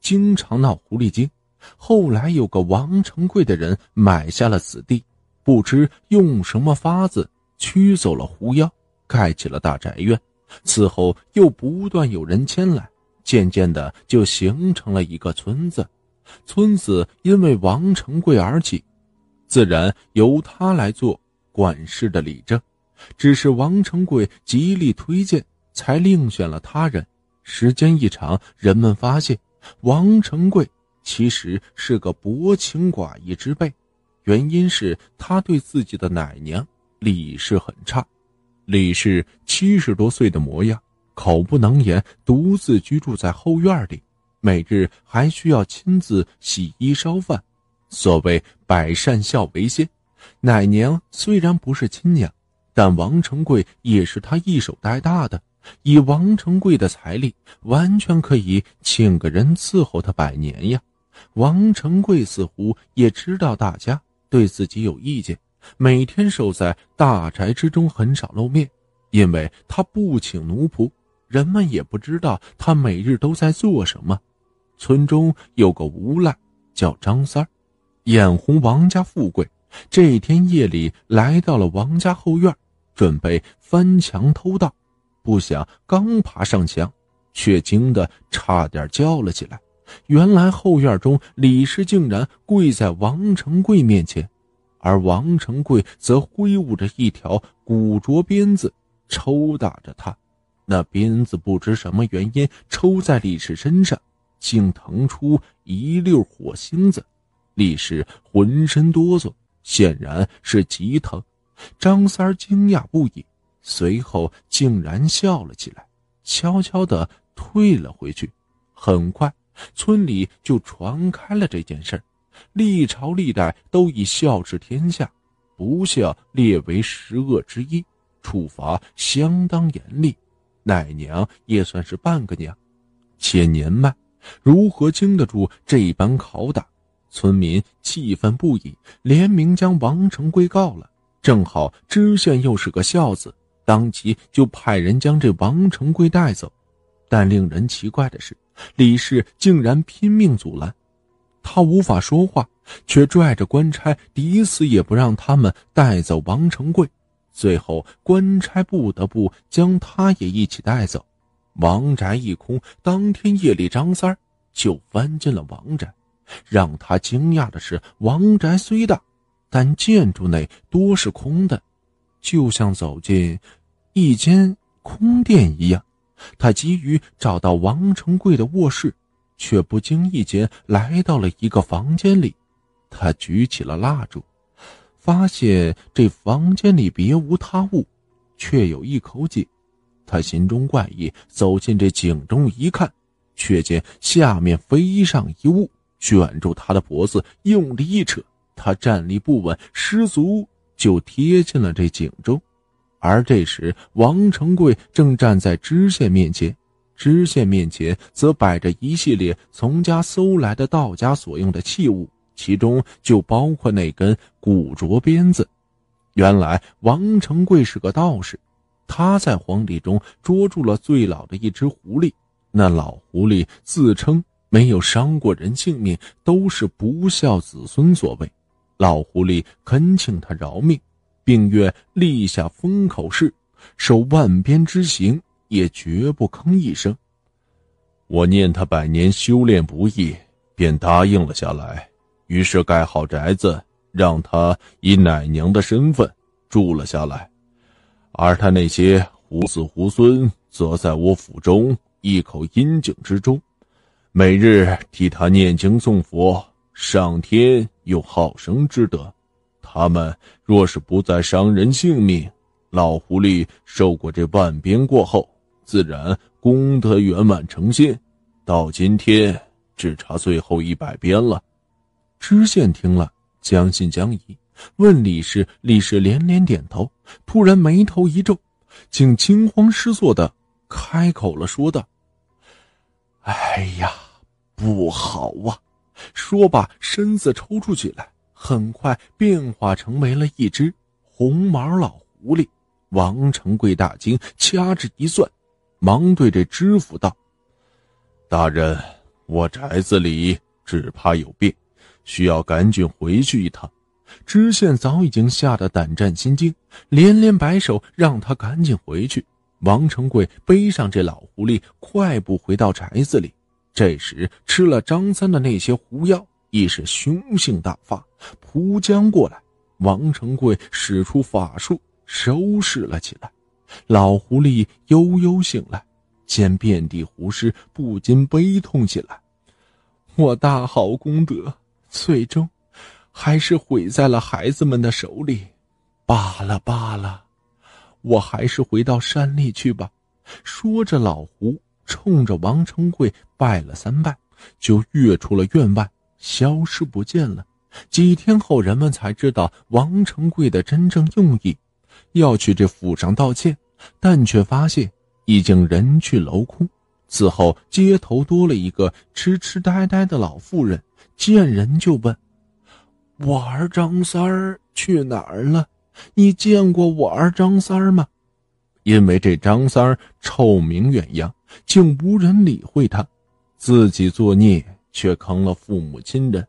经常闹狐狸精。后来有个王成贵的人买下了此地，不知用什么法子驱走了狐妖，盖起了大宅院。此后又不断有人迁来，渐渐的就形成了一个村子。村子因为王成贵而起，自然由他来做管事的理政。只是王成贵极力推荐，才另选了他人。时间一长，人们发现王成贵。其实是个薄情寡义之辈，原因是他对自己的奶娘李氏很差。李氏七十多岁的模样，口不能言，独自居住在后院里，每日还需要亲自洗衣烧饭。所谓百善孝为先，奶娘虽然不是亲娘，但王成贵也是他一手带大的。以王成贵的财力，完全可以请个人伺候他百年呀。王成贵似乎也知道大家对自己有意见，每天守在大宅之中，很少露面，因为他不请奴仆，人们也不知道他每日都在做什么。村中有个无赖叫张三儿，眼红王家富贵，这天夜里来到了王家后院，准备翻墙偷盗，不想刚爬上墙，却惊得差点叫了起来。原来后院中，李氏竟然跪在王成贵面前，而王成贵则挥舞着一条古拙鞭子抽打着他。那鞭子不知什么原因抽在李氏身上，竟腾出一溜火星子。李氏浑身哆嗦，显然是极疼。张三惊讶不已，随后竟然笑了起来，悄悄地退了回去。很快。村里就传开了这件事儿，历朝历代都以孝治天下，不孝列为十恶之一，处罚相当严厉。奶娘也算是半个娘，且年迈，如何经得住这般拷打？村民气愤不已，联名将王成贵告了。正好知县又是个孝子，当即就派人将这王成贵带走。但令人奇怪的是。李氏竟然拼命阻拦，他无法说话，却拽着官差，抵死也不让他们带走王成贵。最后，官差不得不将他也一起带走。王宅一空，当天夜里，张三就翻进了王宅。让他惊讶的是，王宅虽大，但建筑内多是空的，就像走进一间空殿一样。他急于找到王成贵的卧室，却不经意间来到了一个房间里。他举起了蜡烛，发现这房间里别无他物，却有一口井。他心中怪异，走进这井中一看，却见下面飞上一物，卷住他的脖子，用力一扯，他站立不稳，失足就跌进了这井中。而这时，王成贵正站在知县面前，知县面前则摆着一系列从家搜来的道家所用的器物，其中就包括那根古着鞭子。原来，王成贵是个道士，他在荒地中捉住了最老的一只狐狸。那老狐狸自称没有伤过人性命，都是不孝子孙所为。老狐狸恳请他饶命。并愿立下封口誓，受万鞭之刑，也绝不吭一声。我念他百年修炼不易，便答应了下来。于是盖好宅子，让他以奶娘的身份住了下来，而他那些胡子胡孙，则在我府中一口阴井之中，每日替他念经诵佛，上天有好生之德。他们若是不再伤人性命，老狐狸受过这万鞭过后，自然功德圆满成仙。到今天只差最后一百鞭了。知县听了，将信将疑，问李氏。李氏连连点头，突然眉头一皱，竟惊慌失措的开口了，说道：“哎呀，不好啊！”说罢，身子抽搐起来。很快变化成为了一只红毛老狐狸。王成贵大惊，掐指一算，忙对这知府道：“大人，我宅子里只怕有病，需要赶紧回去一趟。知县早已经吓得胆战心惊，连连摆手让他赶紧回去。王成贵背上这老狐狸，快步回到宅子里。这时吃了张三的那些狐药，已是凶性大发，扑将过来。王成贵使出法术收拾了起来。老狐狸悠悠醒来，见遍地狐尸，不禁悲痛起来。我大好功德，最终还是毁在了孩子们的手里。罢了罢了，我还是回到山里去吧。说着，老胡冲着王成贵拜了三拜，就跃出了院外，消失不见了。几天后，人们才知道王成贵的真正用意，要去这府上道歉，但却发现已经人去楼空。此后，街头多了一个痴痴呆呆的老妇人，见人就问：“我儿张三儿去哪儿了？你见过我儿张三儿吗？”因为这张三儿臭名远扬，竟无人理会他，自己作孽却坑了父母亲人。